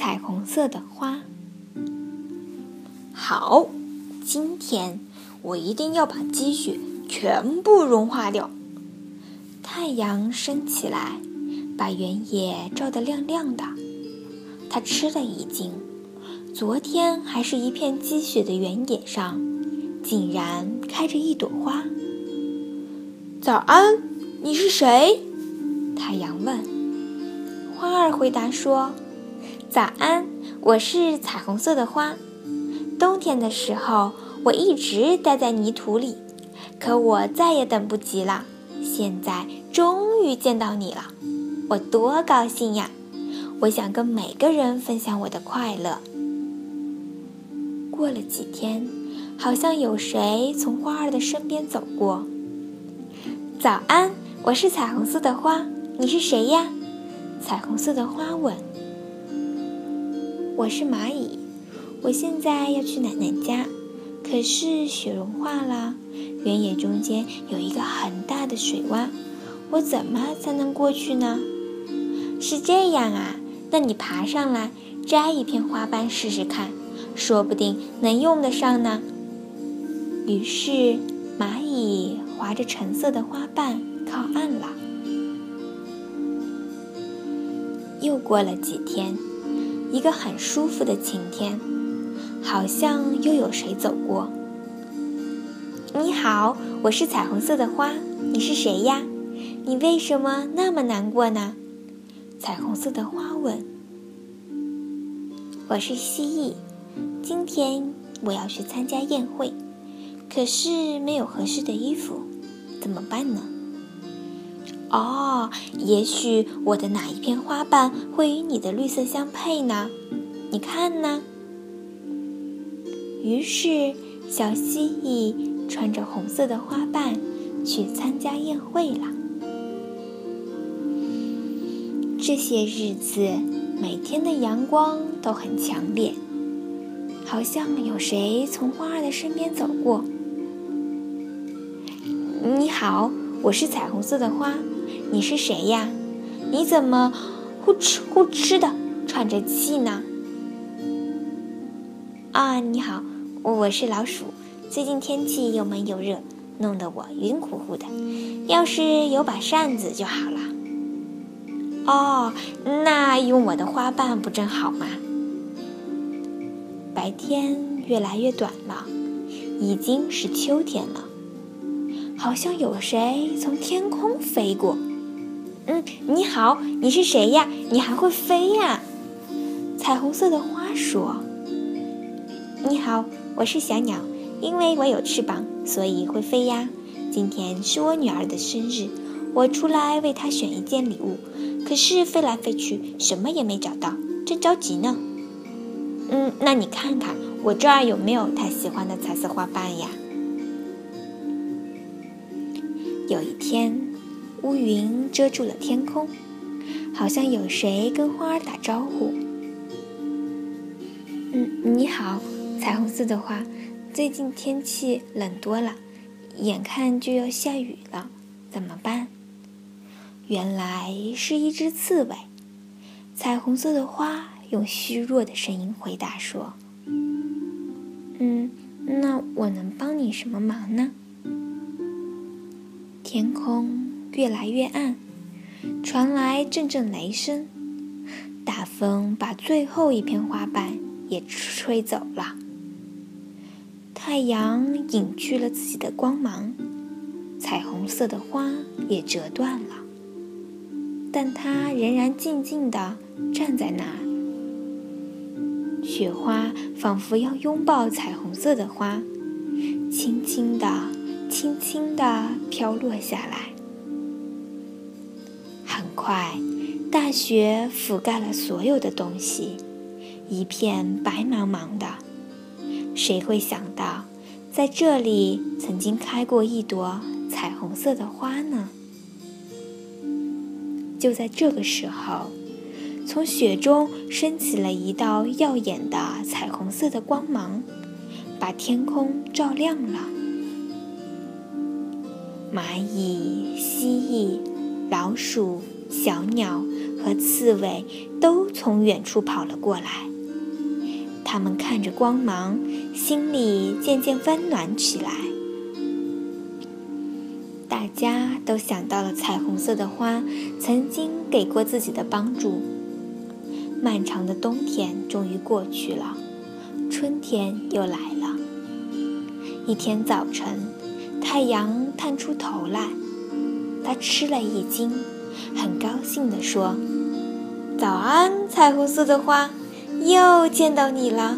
彩虹色的花。好，今天我一定要把积雪全部融化掉。太阳升起来，把原野照得亮亮的。他吃了一惊，昨天还是一片积雪的原野上，竟然开着一朵花。早安，你是谁？太阳问。花儿回答说：“早安，我是彩虹色的花。冬天的时候，我一直待在泥土里，可我再也等不及了。现在终于见到你了，我多高兴呀！我想跟每个人分享我的快乐。”过了几天，好像有谁从花儿的身边走过。早安，我是彩虹色的花，你是谁呀？彩虹色的花问。我是蚂蚁，我现在要去奶奶家，可是雪融化了，原野中间有一个很大的水洼，我怎么才能过去呢？是这样啊，那你爬上来摘一片花瓣试试看，说不定能用得上呢。于是蚂蚁。划着橙色的花瓣靠岸了。又过了几天，一个很舒服的晴天，好像又有谁走过。你好，我是彩虹色的花，你是谁呀？你为什么那么难过呢？彩虹色的花问。我是蜥蜴，今天我要去参加宴会，可是没有合适的衣服。怎么办呢？哦，也许我的哪一片花瓣会与你的绿色相配呢？你看呢？于是，小蜥蜴穿着红色的花瓣去参加宴会了。这些日子，每天的阳光都很强烈，好像有谁从花儿的身边走过。你好，我是彩虹色的花，你是谁呀？你怎么呼哧呼哧的喘着气呢？啊，你好，我是老鼠。最近天气又闷又热，弄得我晕乎乎的。要是有把扇子就好了。哦，那用我的花瓣不正好吗？白天越来越短了，已经是秋天了。好像有谁从天空飞过。嗯，你好，你是谁呀？你还会飞呀？彩虹色的花说：“你好，我是小鸟，因为我有翅膀，所以会飞呀。今天是我女儿的生日，我出来为她选一件礼物，可是飞来飞去，什么也没找到，正着急呢。嗯，那你看看我这儿有没有她喜欢的彩色花瓣呀？”有一天，乌云遮住了天空，好像有谁跟花儿打招呼。嗯，你好，彩虹色的花。最近天气冷多了，眼看就要下雨了，怎么办？原来是一只刺猬。彩虹色的花用虚弱的声音回答说：“嗯，那我能帮你什么忙呢？”天空越来越暗，传来阵阵雷声，大风把最后一片花瓣也吹走了。太阳隐去了自己的光芒，彩虹色的花也折断了，但它仍然静静地站在那儿。雪花仿佛要拥抱彩虹色的花，轻轻地。轻轻地飘落下来。很快，大雪覆盖了所有的东西，一片白茫茫的。谁会想到，在这里曾经开过一朵彩虹色的花呢？就在这个时候，从雪中升起了一道耀眼的彩虹色的光芒，把天空照亮了。蚂蚁、蜥蜴、老鼠、小鸟和刺猬都从远处跑了过来。他们看着光芒，心里渐渐温暖起来。大家都想到了彩虹色的花曾经给过自己的帮助。漫长的冬天终于过去了，春天又来了。一天早晨，太阳探出头来，它吃了一惊，很高兴地说：“早安，彩虹色的花，又见到你了。”